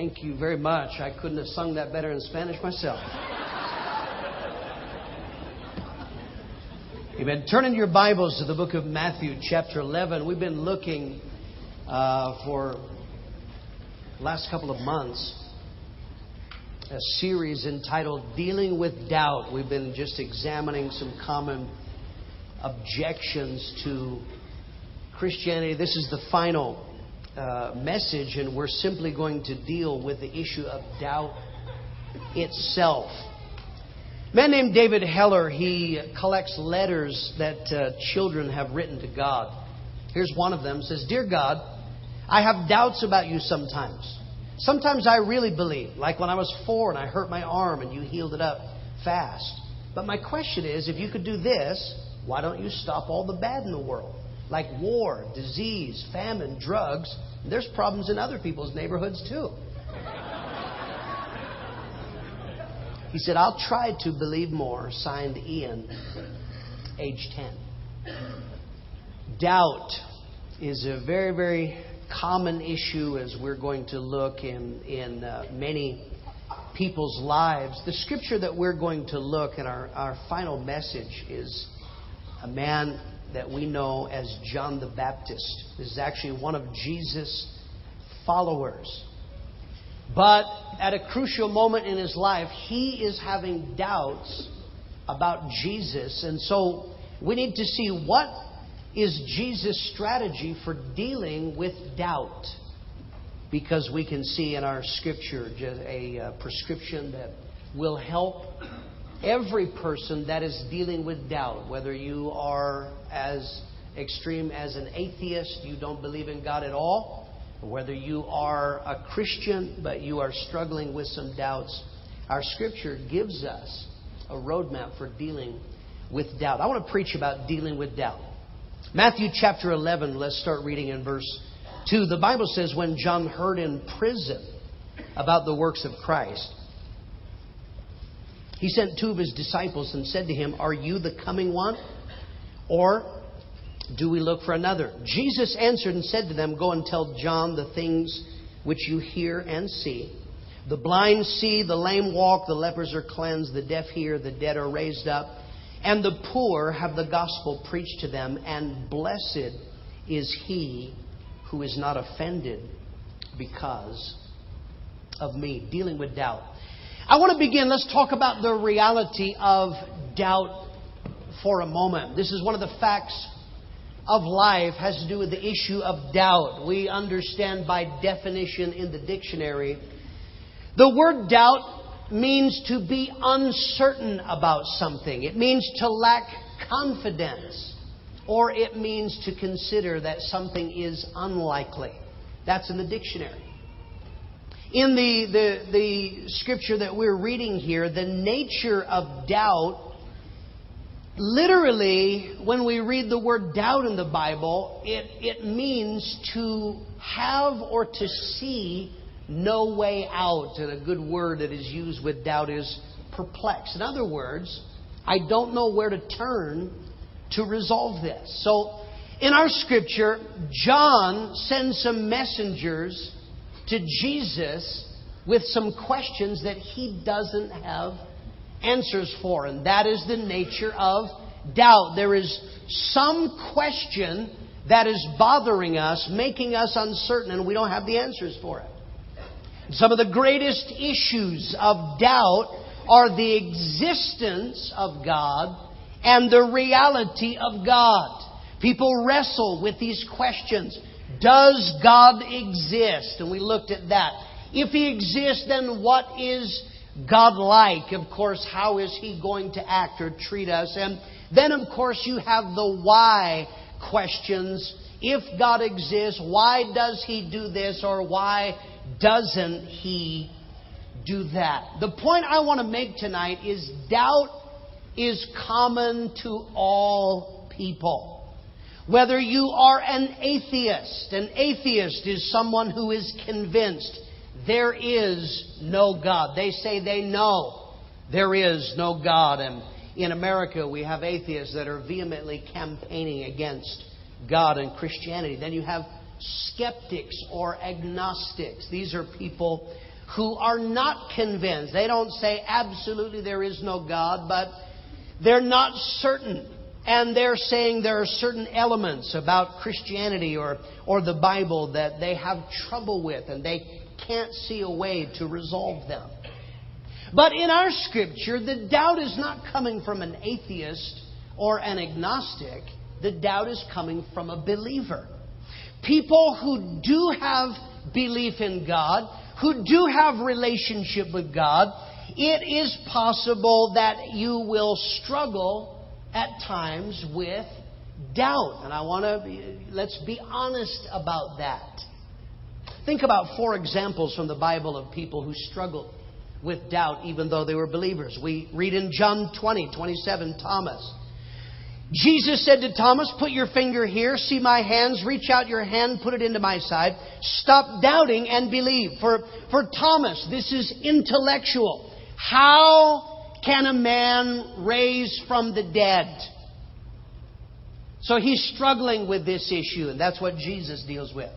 Thank you very much. I couldn't have sung that better in Spanish myself. Amen. Turn in your Bibles to the book of Matthew, chapter 11. We've been looking uh, for the last couple of months a series entitled Dealing with Doubt. We've been just examining some common objections to Christianity. This is the final uh, message, and we're simply going to deal with the issue of doubt itself. A man named David Heller, he collects letters that uh, children have written to God. Here's one of them. Says, Dear God, I have doubts about you sometimes. Sometimes I really believe, like when I was four and I hurt my arm and you healed it up fast. But my question is, if you could do this, why don't you stop all the bad in the world? like war, disease, famine, drugs. There's problems in other people's neighborhoods too. He said, I'll try to believe more. Signed Ian, age 10. Doubt is a very, very common issue as we're going to look in, in uh, many people's lives. The scripture that we're going to look in our, our final message is a man that we know as John the Baptist. This is actually one of Jesus' followers. But at a crucial moment in his life, he is having doubts about Jesus. And so we need to see what is Jesus' strategy for dealing with doubt. Because we can see in our scripture a uh, prescription that will help every person that is dealing with doubt, whether you are as extreme as an atheist, you don't believe in God at all, whether you are a Christian but you are struggling with some doubts, our scripture gives us a roadmap for dealing with doubt. I want to preach about dealing with doubt. Matthew chapter 11, let's start reading in verse 2. The Bible says, When John heard in prison about the works of Christ, he sent two of his disciples and said to him, Are you the coming one? Or do we look for another? Jesus answered and said to them, Go and tell John the things which you hear and see. The blind see, the lame walk, the lepers are cleansed, the deaf hear, the dead are raised up, and the poor have the gospel preached to them, and blessed is he who is not offended because of me. Dealing with doubt. I want to begin. Let's talk about the reality of doubt for a moment. This is one of the facts of life has to do with the issue of doubt. We understand by definition in the dictionary the word doubt means to be uncertain about something. It means to lack confidence or it means to consider that something is unlikely. That's in the dictionary. In the, the, the scripture that we're reading here, the nature of doubt, literally, when we read the word doubt in the Bible, it, it means to have or to see no way out. And a good word that is used with doubt is perplexed. In other words, I don't know where to turn to resolve this. So, in our scripture, John sends some messengers to Jesus with some questions that he doesn't have answers for. And that is the nature of doubt. There is some question that is bothering us, making us uncertain, and we don't have the answers for it. Some of the greatest issues of doubt are the existence of God and the reality of God. People wrestle with these questions. Does God exist? And we looked at that. If He exists, then what is God like? Of course, how is He going to act or treat us? And then, of course, you have the why questions. If God exists, why does He do this or why doesn't He do that? The point I want to make tonight is doubt is common to all people. Whether you are an atheist, an atheist is someone who is convinced there is no God. They say they know there is no God. And in America, we have atheists that are vehemently campaigning against God and Christianity. Then you have skeptics or agnostics. These are people who are not convinced. They don't say absolutely there is no God, but they're not certain. And they're saying there are certain elements about Christianity or, or the Bible that they have trouble with and they can't see a way to resolve them. But in our scripture, the doubt is not coming from an atheist or an agnostic. The doubt is coming from a believer. People who do have belief in God, who do have relationship with God, it is possible that you will struggle at times with doubt. And I want to, let's be honest about that. Think about four examples from the Bible of people who struggled with doubt even though they were believers. We read in John 20, 27, Thomas. Jesus said to Thomas, Put your finger here, see my hands, reach out your hand, put it into my side. Stop doubting and believe. For, for Thomas, this is intellectual. How can a man raise from the dead? So he's struggling with this issue, and that's what Jesus deals with.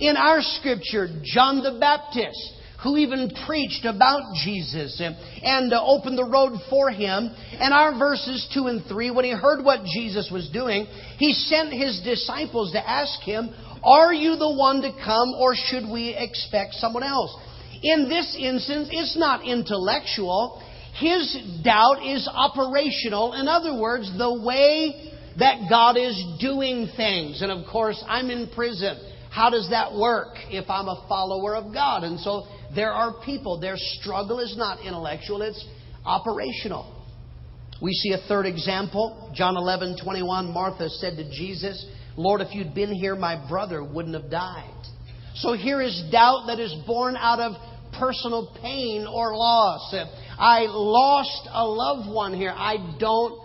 In our scripture, John the Baptist, who even preached about Jesus and uh, opened the road for him. And our verses 2 and 3, when he heard what Jesus was doing, he sent his disciples to ask him, Are you the one to come, or should we expect someone else? In this instance, it's not intellectual. His doubt is operational. In other words, the way that God is doing things. And of course, I'm in prison. How does that work if I'm a follower of God? And so there are people, their struggle is not intellectual, it's operational. We see a third example. John 11, 21, Martha said to Jesus, Lord, if you'd been here, my brother wouldn't have died. So here is doubt that is born out of personal pain or loss. I lost a loved one here. I don't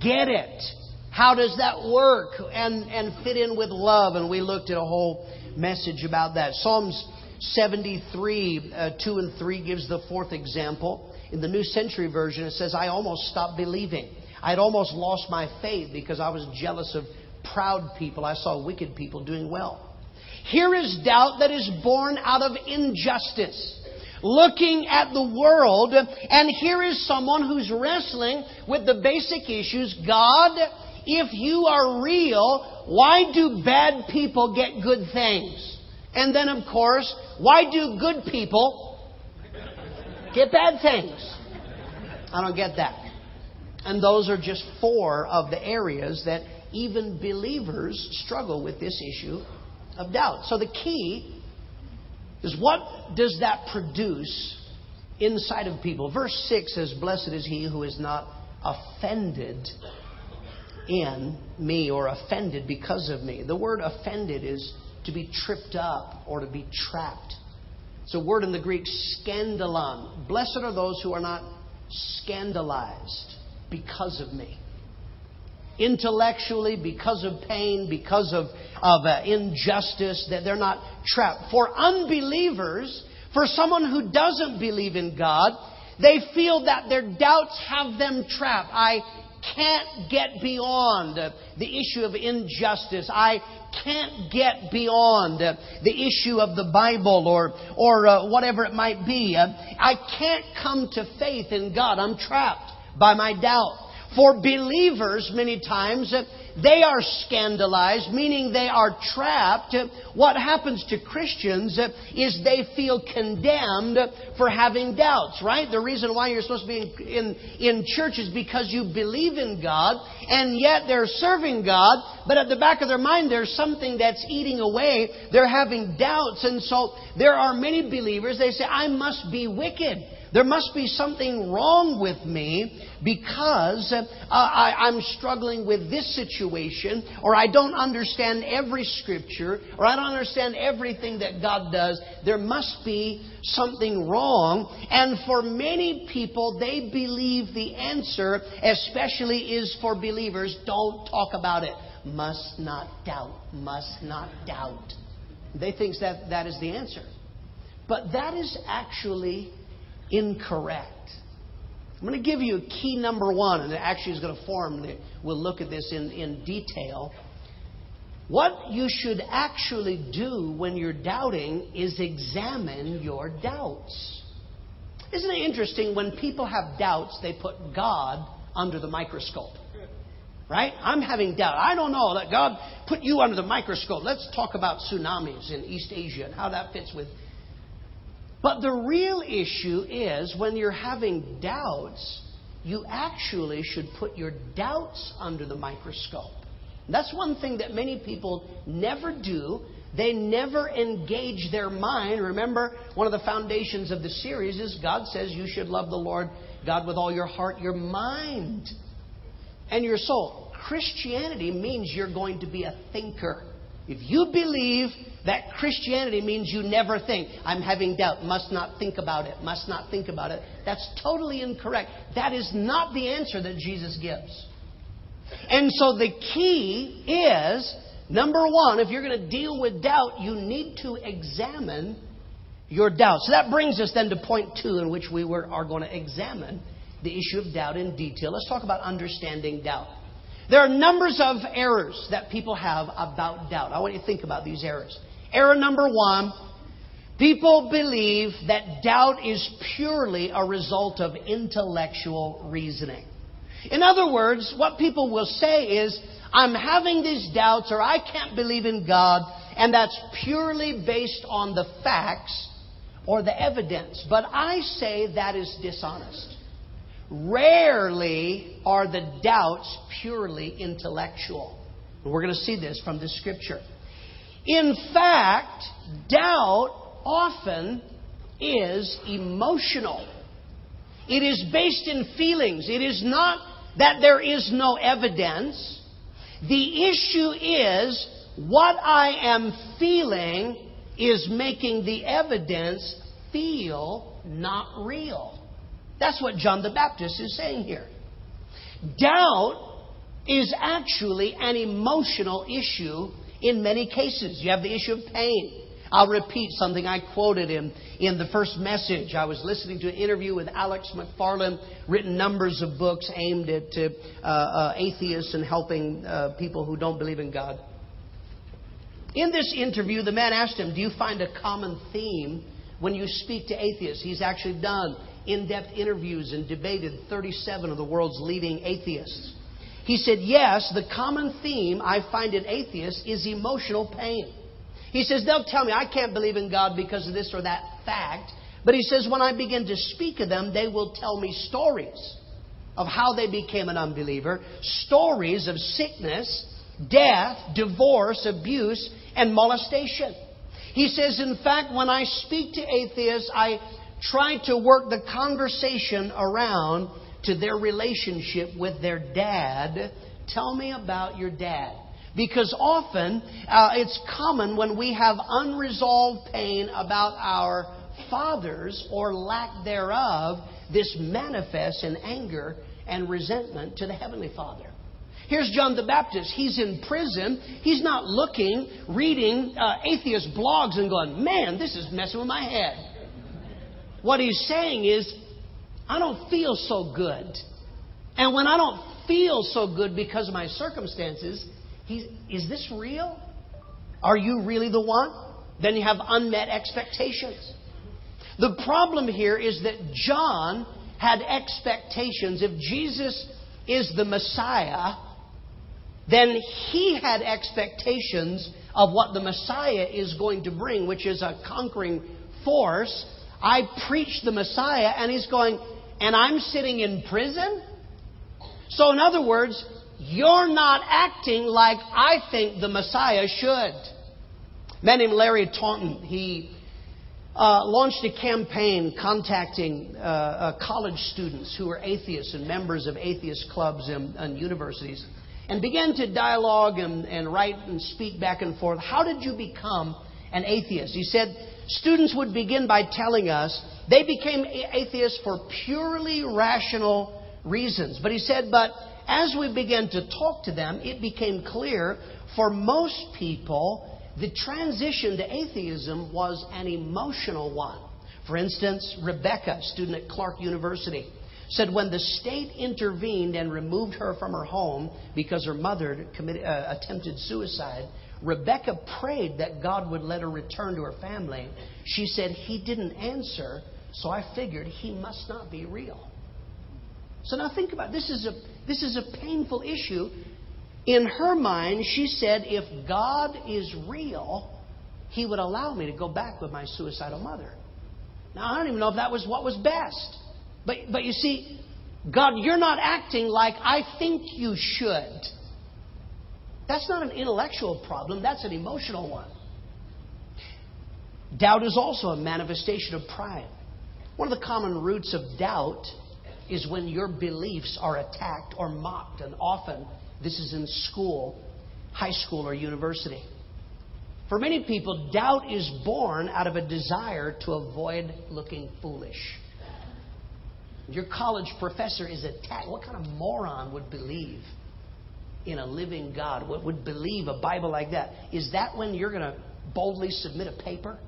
get it. How does that work and, and fit in with love? And we looked at a whole message about that. Psalms 73, uh, 2 and 3 gives the fourth example. In the New Century Version, it says, I almost stopped believing. I had almost lost my faith because I was jealous of proud people. I saw wicked people doing well. Here is doubt that is born out of injustice. Looking at the world, and here is someone who's wrestling with the basic issues God, if you are real, why do bad people get good things? And then, of course, why do good people get bad things? I don't get that. And those are just four of the areas that even believers struggle with this issue of doubt. So the key is what does that produce inside of people? Verse 6 says, Blessed is he who is not offended in me or offended because of me. The word offended is to be tripped up or to be trapped. It's a word in the Greek, scandalon. Blessed are those who are not scandalized because of me. Intellectually, because of pain, because of, of uh, injustice, that they're not trapped. For unbelievers, for someone who doesn't believe in God, they feel that their doubts have them trapped. I can't get beyond the issue of injustice. I can't get beyond the issue of the Bible or, or uh, whatever it might be. I can't come to faith in God. I'm trapped by my doubt. For believers, many times, uh, they are scandalized, meaning they are trapped. What happens to Christians uh, is they feel condemned for having doubts, right? The reason why you're supposed to be in, in, in church is because you believe in God, and yet they're serving God, but at the back of their mind there's something that's eating away. They're having doubts, and so there are many believers, they say, I must be wicked. There must be something wrong with me because uh, I, am struggling with this situation, or I don't understand every scripture, or I don't understand everything that God does. There must be something wrong. And for many people, they believe the answer, especially is for believers, don't talk about it. Must not doubt. Must not doubt. They think that that is the answer. But that is actually incorrect. I'm going to give you key number one, and it actually is going to form. We'll look at this in, in detail. What you should actually do when you're doubting is examine your doubts. Isn't it interesting when people have doubts, they put God under the microscope? Right? I'm having doubt. I don't know that God put you under the microscope. Let's talk about tsunamis in East Asia and how that fits with. But the real issue is when you're having doubts, you actually should put your doubts under the microscope. That's one thing that many people never do. They never engage their mind. Remember, one of the foundations of the series is God says you should love the Lord God with all your heart, your mind, and your soul. Christianity means you're going to be a thinker. If you believe that Christianity means you never think, I'm having doubt, must not think about it, must not think about it, that's totally incorrect. That is not the answer that Jesus gives. And so the key is number one, if you're going to deal with doubt, you need to examine your doubt. So that brings us then to point two, in which we were, are going to examine the issue of doubt in detail. Let's talk about understanding doubt. There are numbers of errors that people have about doubt. I want you to think about these errors. Error number one people believe that doubt is purely a result of intellectual reasoning. In other words, what people will say is, I'm having these doubts or I can't believe in God, and that's purely based on the facts or the evidence. But I say that is dishonest. Rarely are the doubts purely intellectual. We're going to see this from the scripture. In fact, doubt often is emotional. It is based in feelings. It is not that there is no evidence. The issue is what I am feeling is making the evidence feel not real. That's what John the Baptist is saying here. Doubt is actually an emotional issue in many cases. You have the issue of pain. I'll repeat something I quoted him in the first message. I was listening to an interview with Alex McFarland, written numbers of books aimed at uh, uh, atheists and helping uh, people who don't believe in God. In this interview, the man asked him, Do you find a common theme when you speak to atheists? He's actually done in depth interviews and debated 37 of the world's leading atheists. He said, Yes, the common theme I find in atheists is emotional pain. He says, they'll tell me I can't believe in God because of this or that fact. But he says, when I begin to speak of them, they will tell me stories of how they became an unbeliever, stories of sickness, death, divorce, abuse, and molestation. He says, in fact, when I speak to atheists, I try to work the conversation around to their relationship with their dad. Tell me about your dad. Because often uh, it's common when we have unresolved pain about our fathers or lack thereof, this manifests in anger and resentment to the Heavenly Father. Here's John the Baptist. He's in prison. He's not looking, reading uh, atheist blogs and going, man, this is messing with my head. What he's saying is, I don't feel so good. And when I don't feel so good because of my circumstances, He's, is this real? Are you really the one? Then you have unmet expectations. The problem here is that John had expectations. If Jesus is the Messiah, then he had expectations of what the Messiah is going to bring, which is a conquering force. I preach the Messiah, and he's going, and I'm sitting in prison? So, in other words, you're not acting like I think the Messiah should. A man named Larry Taunton, he uh, launched a campaign contacting uh, uh, college students who were atheists and members of atheist clubs and, and universities and began to dialogue and, and write and speak back and forth. How did you become an atheist? He said, students would begin by telling us they became atheists for purely rational reasons. But he said, but as we began to talk to them, it became clear for most people the transition to atheism was an emotional one. For instance, Rebecca, student at Clark University, said when the state intervened and removed her from her home because her mother uh, attempted suicide, Rebecca prayed that God would let her return to her family. She said he didn't answer, so I figured he must not be real. So now think about it. this is a this is a painful issue. In her mind, she said if God is real, he would allow me to go back with my suicidal mother. Now I don't even know if that was what was best. But but you see, God, you're not acting like I think you should. That's not an intellectual problem, that's an emotional one. Doubt is also a manifestation of pride. One of the common roots of doubt is when your beliefs are attacked or mocked, and often this is in school, high school, or university. For many people, doubt is born out of a desire to avoid looking foolish. Your college professor is attacked. What kind of moron would believe in a living God, what would believe a Bible like that, is that when you're going to boldly submit a paper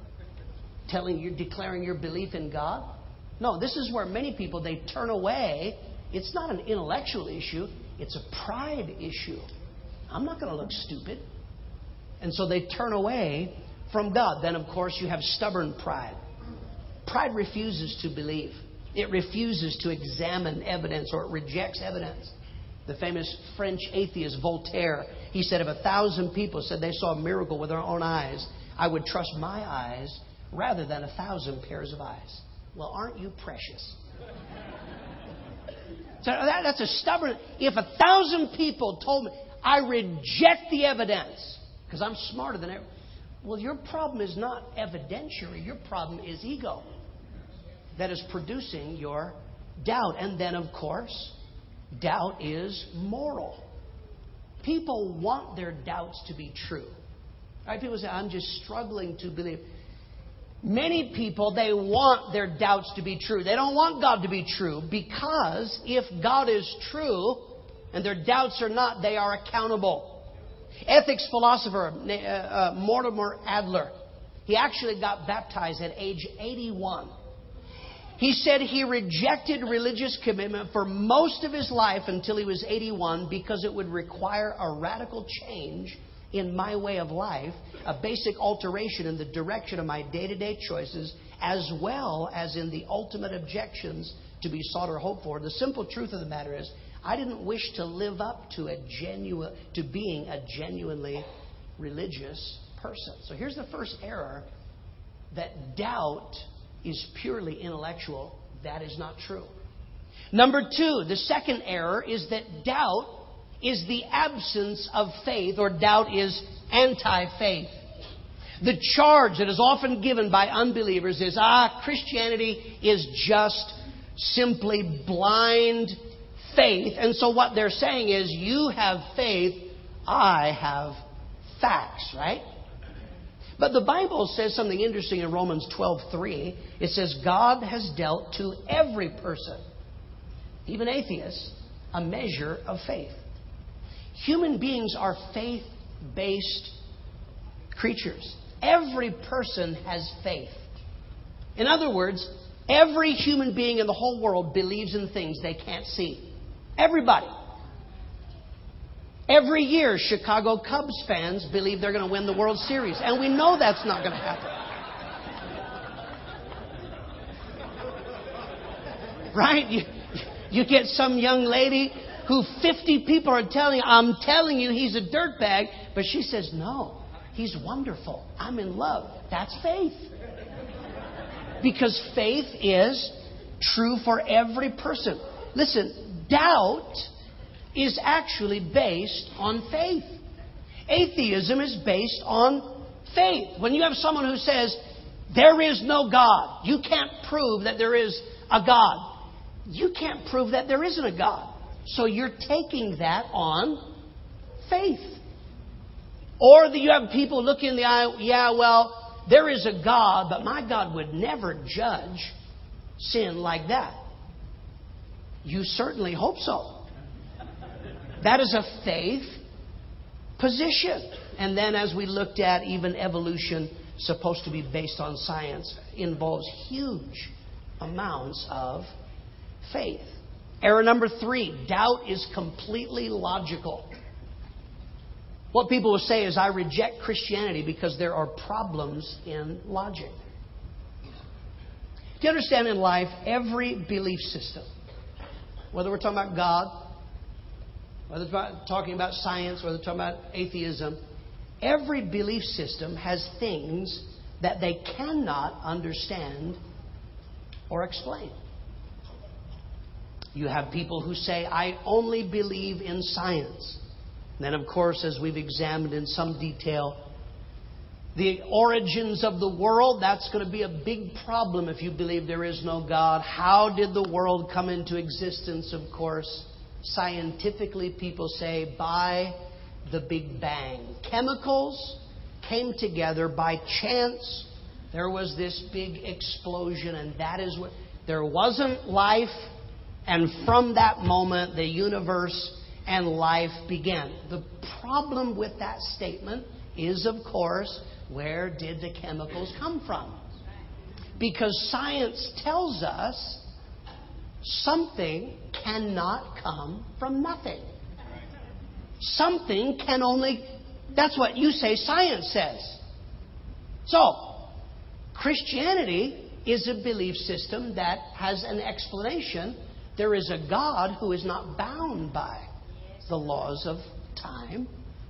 telling you, declaring your belief in God? No, this is where many people they turn away. It's not an intellectual issue, it's a pride issue. I'm not going to look stupid. And so they turn away from God. Then, of course, you have stubborn pride. Pride refuses to believe, it refuses to examine evidence or it rejects evidence. The famous French atheist Voltaire, he said, if a thousand people said they saw a miracle with their own eyes, I would trust my eyes rather than a thousand pairs of eyes. Well, aren't you precious? So that, that's a stubborn. If a thousand people told me, I reject the evidence because I'm smarter than ever. Well, your problem is not evidentiary. Your problem is ego that is producing your doubt. And then, of course, Doubt is moral. People want their doubts to be true. Right? People say, I'm just struggling to believe. Many people, they want their doubts to be true. They don't want God to be true because if God is true and their doubts are not, they are accountable. Ethics philosopher uh, uh, Mortimer Adler, he actually got baptized at age 81. He said he rejected religious commitment for most of his life until he was 81 because it would require a radical change in my way of life, a basic alteration in the direction of my day to day choices, as well as in the ultimate objections to be sought or hoped for. The simple truth of the matter is, I didn't wish to live up to a genuine, to being a genuinely religious person. So here's the first error that doubt is purely intellectual, that is not true. Number two, the second error is that doubt is the absence of faith, or doubt is anti faith. The charge that is often given by unbelievers is ah, Christianity is just simply blind faith. And so what they're saying is, you have faith, I have facts, right? But the Bible says something interesting in Romans 12:3. It says God has dealt to every person, even atheists, a measure of faith. Human beings are faith-based creatures. Every person has faith. In other words, every human being in the whole world believes in things they can't see. Everybody. Every year, Chicago Cubs fans believe they're going to win the World Series, and we know that's not going to happen. Right? You, you get some young lady who 50 people are telling, I'm telling you he's a dirtbag, but she says, No, he's wonderful. I'm in love. That's faith. Because faith is true for every person. Listen, doubt is actually based on faith. Atheism is based on faith. When you have someone who says, there is no God, you can't prove that there is a God. You can't prove that there isn't a God. So you're taking that on faith. Or that you have people look in the eye, yeah, well, there is a God, but my God would never judge sin like that. You certainly hope so. That is a faith position. And then, as we looked at, even evolution, supposed to be based on science, involves huge amounts of faith. Error number three doubt is completely logical. What people will say is, I reject Christianity because there are problems in logic. Do you understand in life, every belief system, whether we're talking about God, whether we're talking about science, whether we're talking about atheism, every belief system has things that they cannot understand or explain. You have people who say, I only believe in science. And then, of course, as we've examined in some detail, the origins of the world, that's going to be a big problem if you believe there is no God. How did the world come into existence? Of course, scientifically, people say by the Big Bang. Chemicals came together by chance. There was this big explosion, and that is what. There wasn't life, and from that moment, the universe and life began. The problem with that statement is, of course, where did the chemicals come from? Because science tells us something cannot come from nothing. Something can only, that's what you say science says. So, Christianity is a belief system that has an explanation. There is a God who is not bound by the laws of time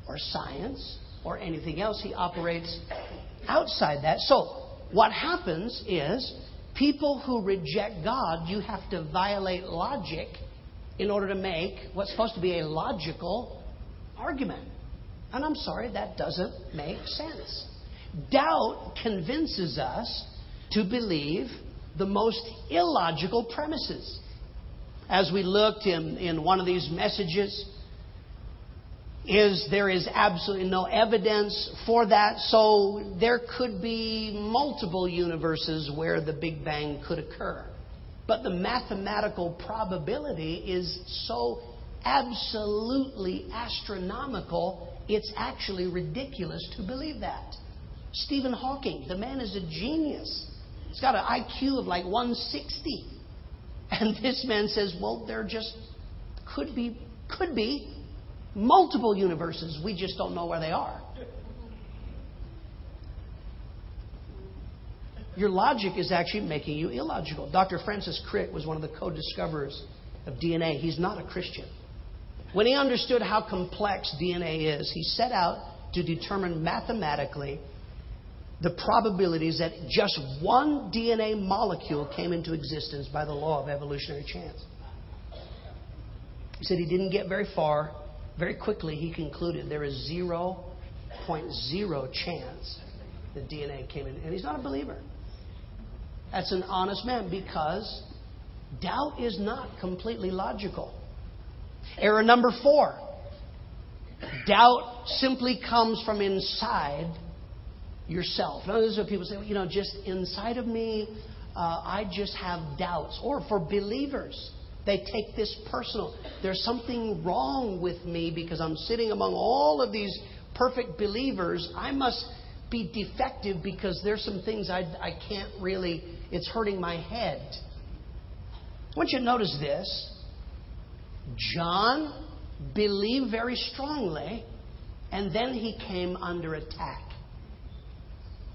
or science or anything else. He operates outside that. So, what happens is people who reject God, you have to violate logic in order to make what's supposed to be a logical argument. And I'm sorry, that doesn't make sense. Doubt convinces us to believe the most illogical premises. As we looked in, in one of these messages, is there is absolutely no evidence for that. So there could be multiple universes where the Big Bang could occur. But the mathematical probability is so absolutely astronomical, it's actually ridiculous to believe that. Stephen Hawking, the man is a genius. He's got an IQ of like 160. And this man says, well, there just could be, could be multiple universes. We just don't know where they are. Your logic is actually making you illogical. Dr. Francis Crick was one of the co discoverers of DNA. He's not a Christian. When he understood how complex DNA is, he set out to determine mathematically the probabilities that just one DNA molecule came into existence by the law of evolutionary chance. He said he didn't get very far very quickly, he concluded there is 0.0 chance that DNA came in. And he's not a believer. That's an honest man because doubt is not completely logical. Error number four doubt simply comes from inside yourself. Now, this is what people say, you know, just inside of me, uh, I just have doubts. Or for believers, they take this personal. There's something wrong with me because I'm sitting among all of these perfect believers. I must be defective because there's some things I, I can't really, it's hurting my head. I want you to notice this. John believed very strongly, and then he came under attack.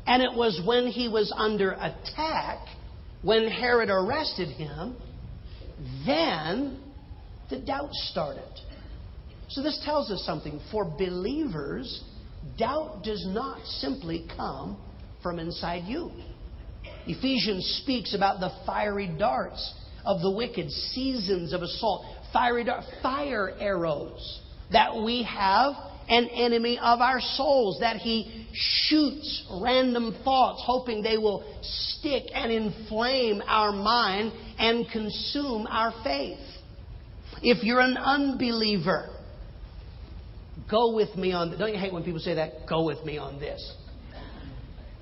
And it was when he was under attack, when Herod arrested him, then the doubt started. So this tells us something. For believers, doubt does not simply come from inside you. Ephesians speaks about the fiery darts of the wicked, seasons of assault, fiery fire arrows that we have an enemy of our souls, that he shoots random thoughts, hoping they will stick and inflame our mind and consume our faith. If you're an unbeliever, go with me on. Don't you hate when people say that? Go with me on this.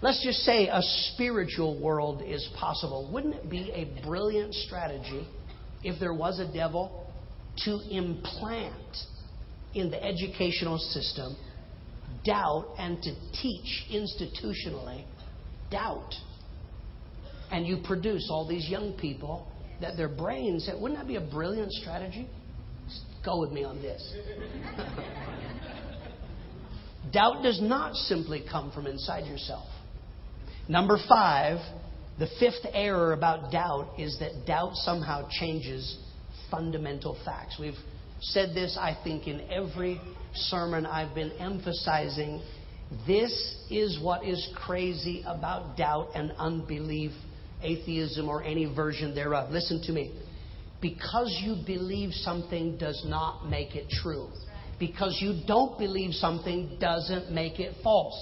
Let's just say a spiritual world is possible. Wouldn't it be a brilliant strategy if there was a devil to implant in the educational system doubt and to teach institutionally doubt? and you produce all these young people that their brains, wouldn't that be a brilliant strategy? Go with me on this. Doubt does not simply come from inside yourself. Number five, the fifth error about doubt is that doubt somehow changes fundamental facts. We've said this, I think, in every sermon I've been emphasizing. This is what is crazy about doubt and unbelief, atheism, or any version thereof. Listen to me. Because you believe something does not make it true. Because you don't believe something doesn't make it false.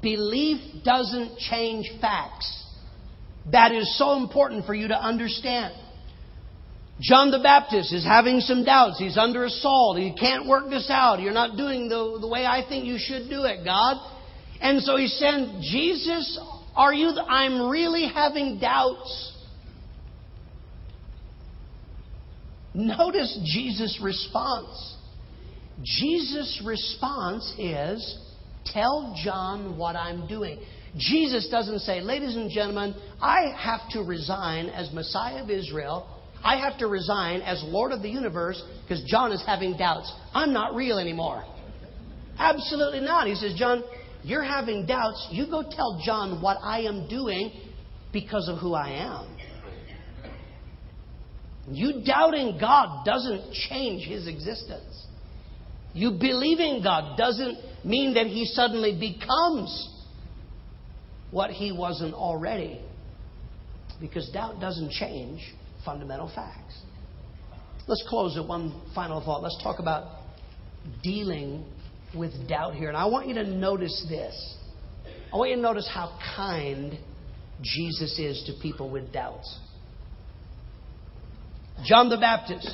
Belief doesn't change facts. That is so important for you to understand. John the Baptist is having some doubts. He's under assault. He can't work this out. You're not doing the, the way I think you should do it, God. And so he said, Jesus, are you, the, I'm really having doubts. Notice Jesus' response. Jesus' response is, Tell John what I'm doing. Jesus doesn't say, Ladies and gentlemen, I have to resign as Messiah of Israel. I have to resign as Lord of the universe because John is having doubts. I'm not real anymore. Absolutely not. He says, John, you're having doubts. You go tell John what I am doing because of who I am. You doubting God doesn't change his existence. You believing God doesn't mean that he suddenly becomes what he wasn't already. Because doubt doesn't change fundamental facts. Let's close with one final thought. Let's talk about dealing with doubt here. And I want you to notice this. I want you to notice how kind Jesus is to people with doubts. John the Baptist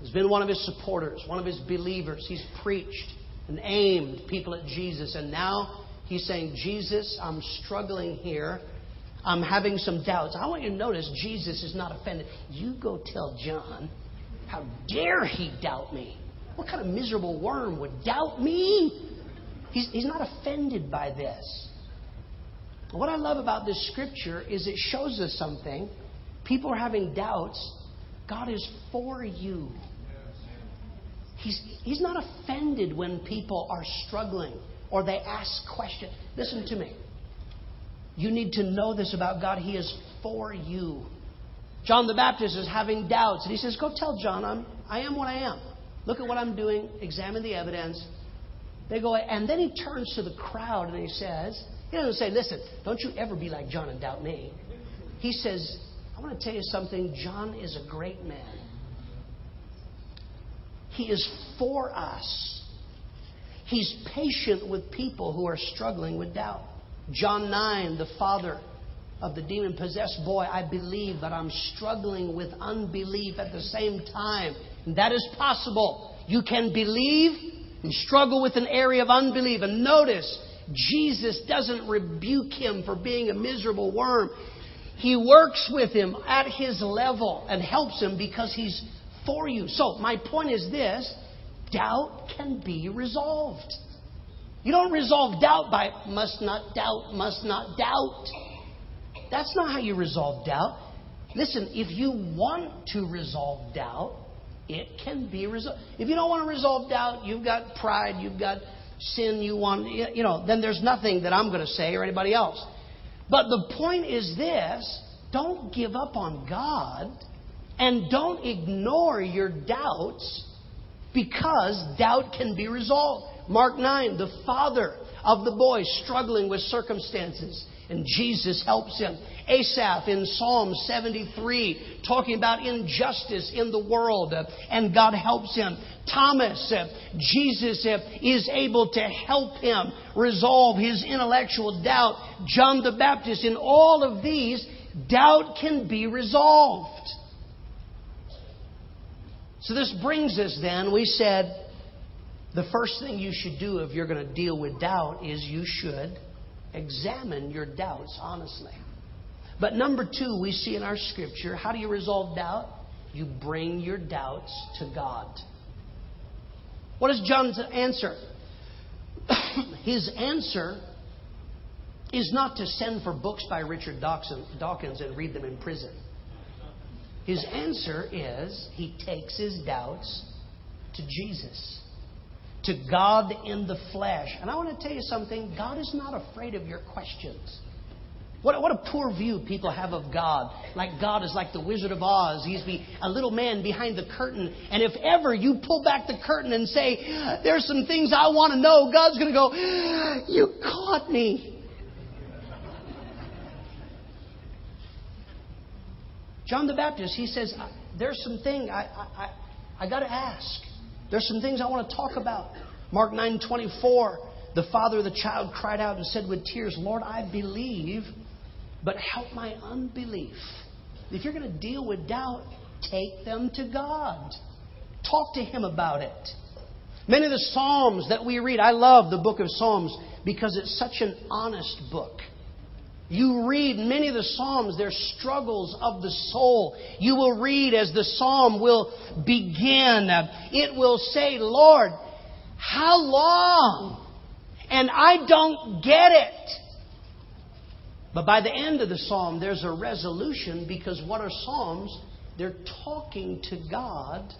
has been one of his supporters, one of his believers. He's preached and aimed people at Jesus. And now he's saying, Jesus, I'm struggling here. I'm having some doubts. I want you to notice Jesus is not offended. You go tell John, how dare he doubt me? What kind of miserable worm would doubt me? He's, he's not offended by this. What I love about this scripture is it shows us something. People are having doubts. God is for you. He's, he's not offended when people are struggling or they ask questions. Listen to me. You need to know this about God. He is for you. John the Baptist is having doubts, and he says, Go tell John, I'm, I am what I am. Look at what I'm doing, examine the evidence. They go, and then he turns to the crowd and he says, He doesn't say, Listen, don't you ever be like John and doubt me. He says, I want to tell you something. John is a great man. He is for us. He's patient with people who are struggling with doubt. John 9, the father of the demon possessed boy, I believe, but I'm struggling with unbelief at the same time. And that is possible. You can believe and struggle with an area of unbelief. And notice, Jesus doesn't rebuke him for being a miserable worm. He works with him at his level and helps him because he's for you. So, my point is this doubt can be resolved. You don't resolve doubt by must not doubt, must not doubt. That's not how you resolve doubt. Listen, if you want to resolve doubt, it can be resolved. If you don't want to resolve doubt, you've got pride, you've got sin, you want, you know, then there's nothing that I'm going to say or anybody else. But the point is this don't give up on God and don't ignore your doubts because doubt can be resolved. Mark 9, the father of the boy struggling with circumstances, and Jesus helps him. Asaph in Psalm 73, talking about injustice in the world, and God helps him. Thomas, Jesus is able to help him resolve his intellectual doubt. John the Baptist, in all of these, doubt can be resolved. So this brings us then, we said, the first thing you should do if you're going to deal with doubt is you should examine your doubts honestly. But number two, we see in our scripture, how do you resolve doubt? You bring your doubts to God. What is John's answer? His answer is not to send for books by Richard Dawkins and read them in prison. His answer is he takes his doubts to Jesus to God in the flesh. And I want to tell you something God is not afraid of your questions. What, what a poor view people have of God. Like God is like the Wizard of Oz. He's be a little man behind the curtain. And if ever you pull back the curtain and say, There's some things I want to know, God's going to go, You caught me. John the Baptist, he says, There's some thing I, I, I, I got to ask. There's some things I want to talk about. Mark 9 24, the father of the child cried out and said with tears, Lord, I believe but help my unbelief. If you're going to deal with doubt, take them to God. Talk to Him about it. Many of the Psalms that we read, I love the book of Psalms because it's such an honest book. You read many of the Psalms, they're struggles of the soul. You will read as the Psalm will begin. It will say, Lord, how long? And I don't get it. But by the end of the psalm, there's a resolution because what are psalms? They're talking to God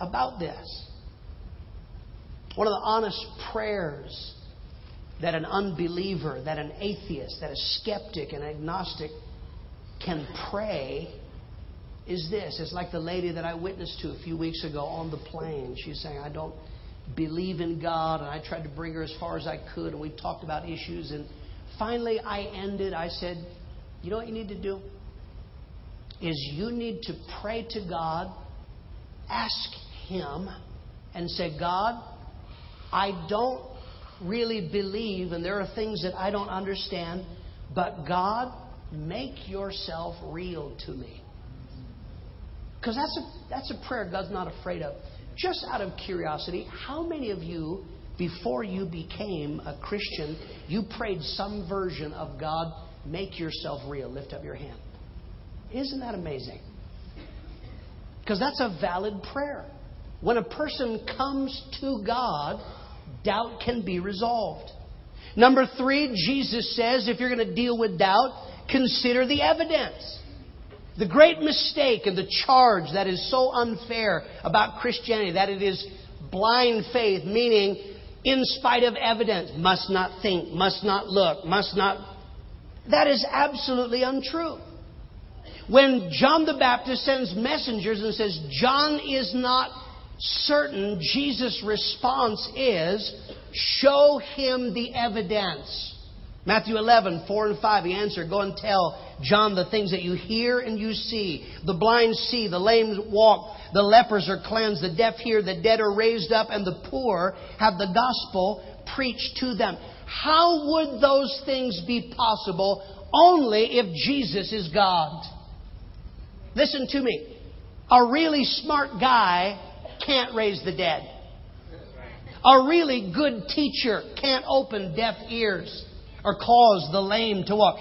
about this. One of the honest prayers that an unbeliever, that an atheist, that a skeptic, an agnostic can pray is this. It's like the lady that I witnessed to a few weeks ago on the plane. She's saying, I don't believe in God, and I tried to bring her as far as I could, and we talked about issues, and finally I ended, I said, You know what you need to do? Is you need to pray to God, ask Him, and say, God, I don't really believe, and there are things that I don't understand, but God, make yourself real to me. Because that's a, that's a prayer God's not afraid of. Just out of curiosity, how many of you before you became a Christian, you prayed some version of God, make yourself real. Lift up your hand. Isn't that amazing? Because that's a valid prayer. When a person comes to God, doubt can be resolved. Number three, Jesus says if you're going to deal with doubt, consider the evidence. The great mistake and the charge that is so unfair about Christianity, that it is blind faith, meaning in spite of evidence, must not think, must not look, must not. That is absolutely untrue. When John the Baptist sends messengers and says, John is not certain, Jesus' response is, show him the evidence. Matthew 11, 4 and 5, he answered, Go and tell John the things that you hear and you see. The blind see, the lame walk, the lepers are cleansed, the deaf hear, the dead are raised up, and the poor have the gospel preached to them. How would those things be possible only if Jesus is God? Listen to me. A really smart guy can't raise the dead. A really good teacher can't open deaf ears or cause the lame to walk.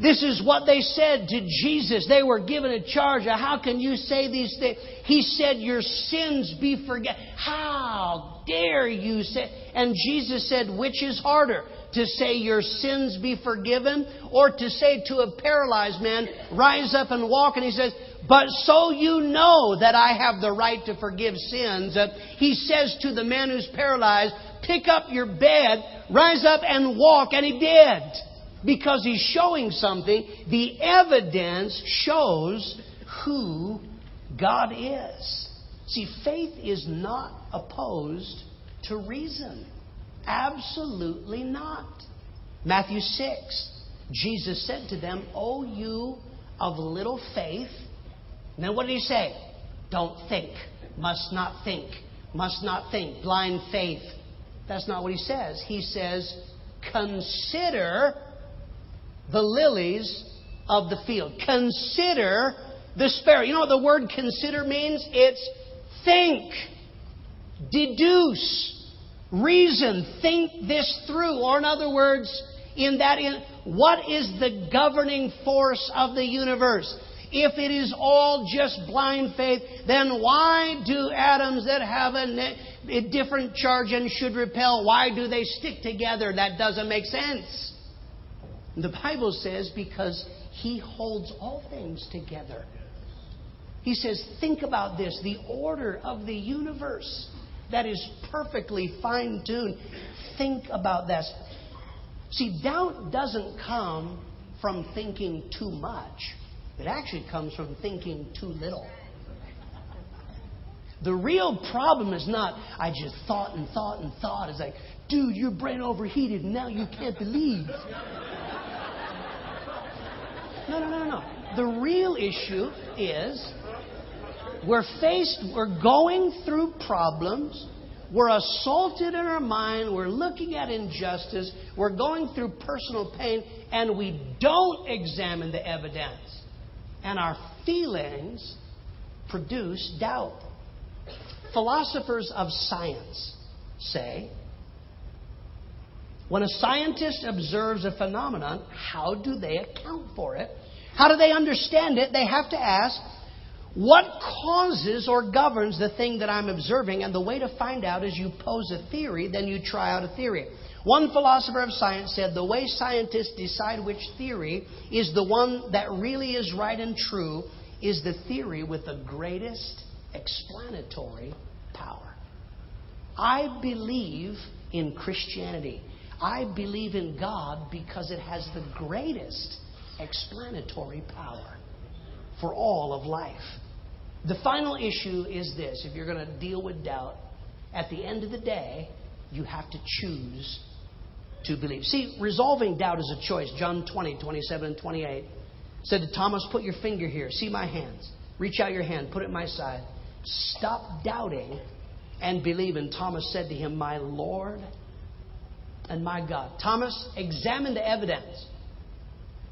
This is what they said to Jesus. They were given a charge of how can you say these things? He said, Your sins be forgiven. How dare you say? And Jesus said, Which is harder? To say your sins be forgiven or to say to a paralyzed man, Rise up and walk? And he says, But so you know that I have the right to forgive sins. Uh, he says to the man who's paralyzed, Pick up your bed, rise up and walk. And he did because he's showing something. The evidence shows who God is. See, faith is not opposed to reason. Absolutely not. Matthew 6, Jesus said to them, O you of little faith. And then what did he say? Don't think. Must not think. Must not think. Blind faith. That's not what he says. He says, consider the lilies of the field. Consider the sparrow. You know what the word consider means? It's think, deduce, reason, think this through. Or, in other words, in that, in, what is the governing force of the universe? If it is all just blind faith, then why do atoms that have a, a different charge and should repel, why do they stick together? That doesn't make sense. The Bible says because He holds all things together. He says, think about this the order of the universe. that is perfectly fine tuned. Think about this. See, doubt doesn't come from thinking too much, it actually comes from thinking too little. The real problem is not, I just thought and thought and thought. It's like, dude, your brain overheated and now you can't believe. No, no, no, no. The real issue is we're faced, we're going through problems. We're assaulted in our mind. We're looking at injustice. We're going through personal pain, and we don't examine the evidence. And our feelings produce doubt. Philosophers of science say when a scientist observes a phenomenon, how do they account for it? How do they understand it? They have to ask, what causes or governs the thing that I'm observing? And the way to find out is you pose a theory, then you try out a theory. One philosopher of science said the way scientists decide which theory is the one that really is right and true is the theory with the greatest explanatory power. I believe in Christianity. I believe in God because it has the greatest explanatory power for all of life. The final issue is this if you're going to deal with doubt, at the end of the day, you have to choose to believe. See, resolving doubt is a choice. John 20, 27, and 28 said to Thomas, Put your finger here, see my hands. Reach out your hand, put it at my side. Stop doubting and believe. And Thomas said to him, My Lord and my God. Thomas, examine the evidence.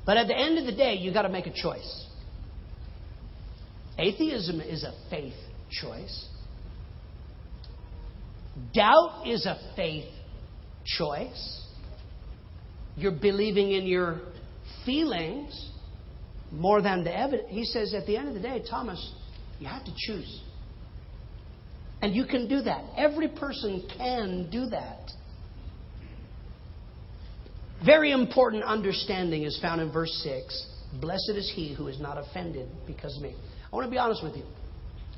But at the end of the day, you've got to make a choice. Atheism is a faith choice. Doubt is a faith choice. You're believing in your feelings more than the evidence. He says at the end of the day, Thomas, you have to choose. And you can do that. Every person can do that. Very important understanding is found in verse 6. Blessed is he who is not offended because of me. I want to be honest with you.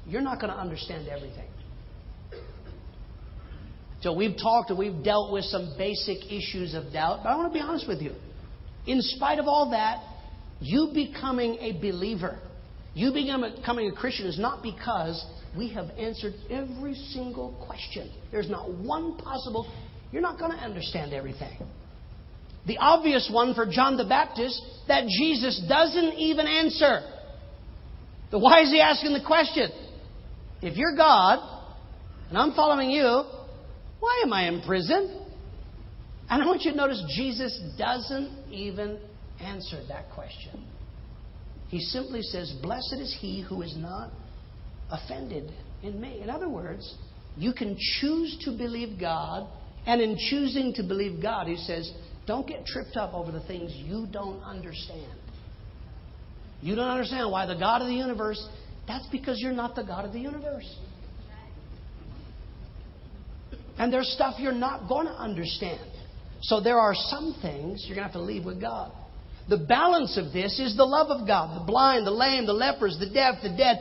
You're not going to understand everything. So we've talked and we've dealt with some basic issues of doubt, but I want to be honest with you. In spite of all that, you becoming a believer, you becoming a Christian is not because we have answered every single question. There's not one possible, you're not going to understand everything. The obvious one for John the Baptist that Jesus doesn't even answer. But why is he asking the question? If you're God and I'm following you, why am I in prison? And I want you to notice Jesus doesn't even answer that question. He simply says, Blessed is he who is not offended in me. In other words, you can choose to believe God, and in choosing to believe God, he says, don't get tripped up over the things you don't understand. You don't understand why the God of the universe, that's because you're not the God of the universe. And there's stuff you're not going to understand. So there are some things you're going to have to leave with God. The balance of this is the love of God. The blind, the lame, the lepers, the deaf, the dead,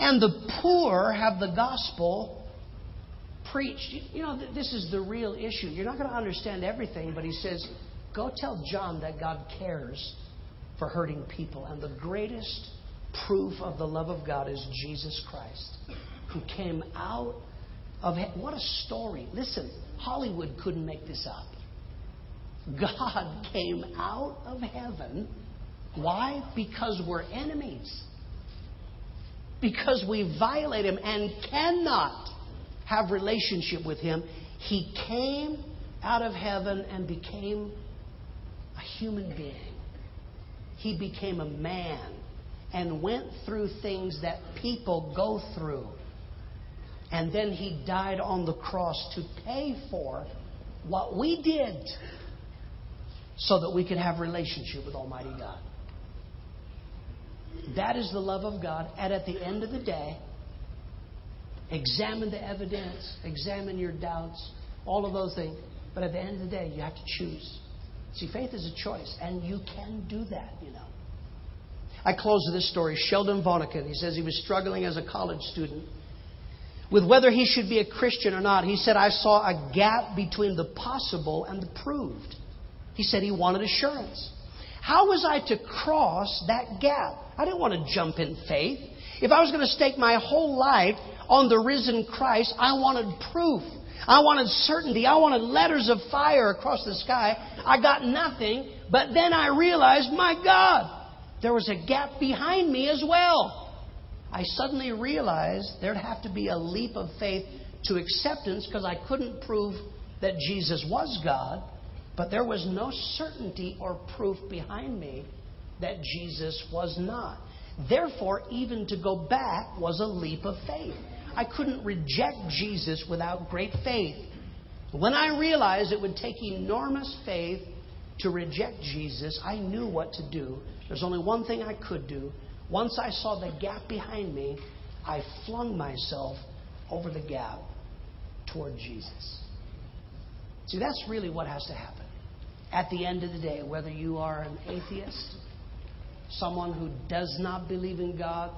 and the poor have the gospel preached. You know, this is the real issue. You're not going to understand everything, but he says, go tell John that God cares for hurting people. And the greatest proof of the love of God is Jesus Christ, who came out of what a story. Listen, Hollywood couldn't make this up. God came out of heaven. Why? Because we're enemies. Because we violate Him and cannot have relationship with Him. He came out of heaven and became a human being he became a man and went through things that people go through. And then he died on the cross to pay for what we did so that we could have relationship with Almighty God. That is the love of God. And at the end of the day, examine the evidence, examine your doubts, all of those things. But at the end of the day, you have to choose. See, faith is a choice, and you can do that, you know. I close with this story. Sheldon Vanauken, he says he was struggling as a college student with whether he should be a Christian or not. He said, I saw a gap between the possible and the proved. He said he wanted assurance. How was I to cross that gap? I didn't want to jump in faith. If I was going to stake my whole life on the risen Christ, I wanted proof. I wanted certainty. I wanted letters of fire across the sky. I got nothing. But then I realized, my God, there was a gap behind me as well. I suddenly realized there'd have to be a leap of faith to acceptance because I couldn't prove that Jesus was God, but there was no certainty or proof behind me that Jesus was not. Therefore, even to go back was a leap of faith. I couldn't reject Jesus without great faith. When I realized it would take enormous faith to reject Jesus, I knew what to do. There's only one thing I could do. Once I saw the gap behind me, I flung myself over the gap toward Jesus. See, that's really what has to happen. At the end of the day, whether you are an atheist, someone who does not believe in God,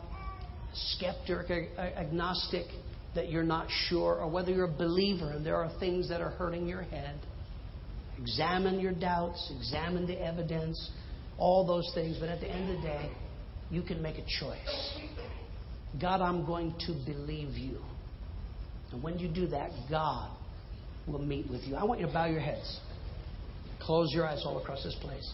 skeptic, agnostic, that you're not sure, or whether you're a believer and there are things that are hurting your head, examine your doubts, examine the evidence, all those things. But at the end of the day, you can make a choice. God, I'm going to believe you. And when you do that, God will meet with you. I want you to bow your heads. Close your eyes all across this place.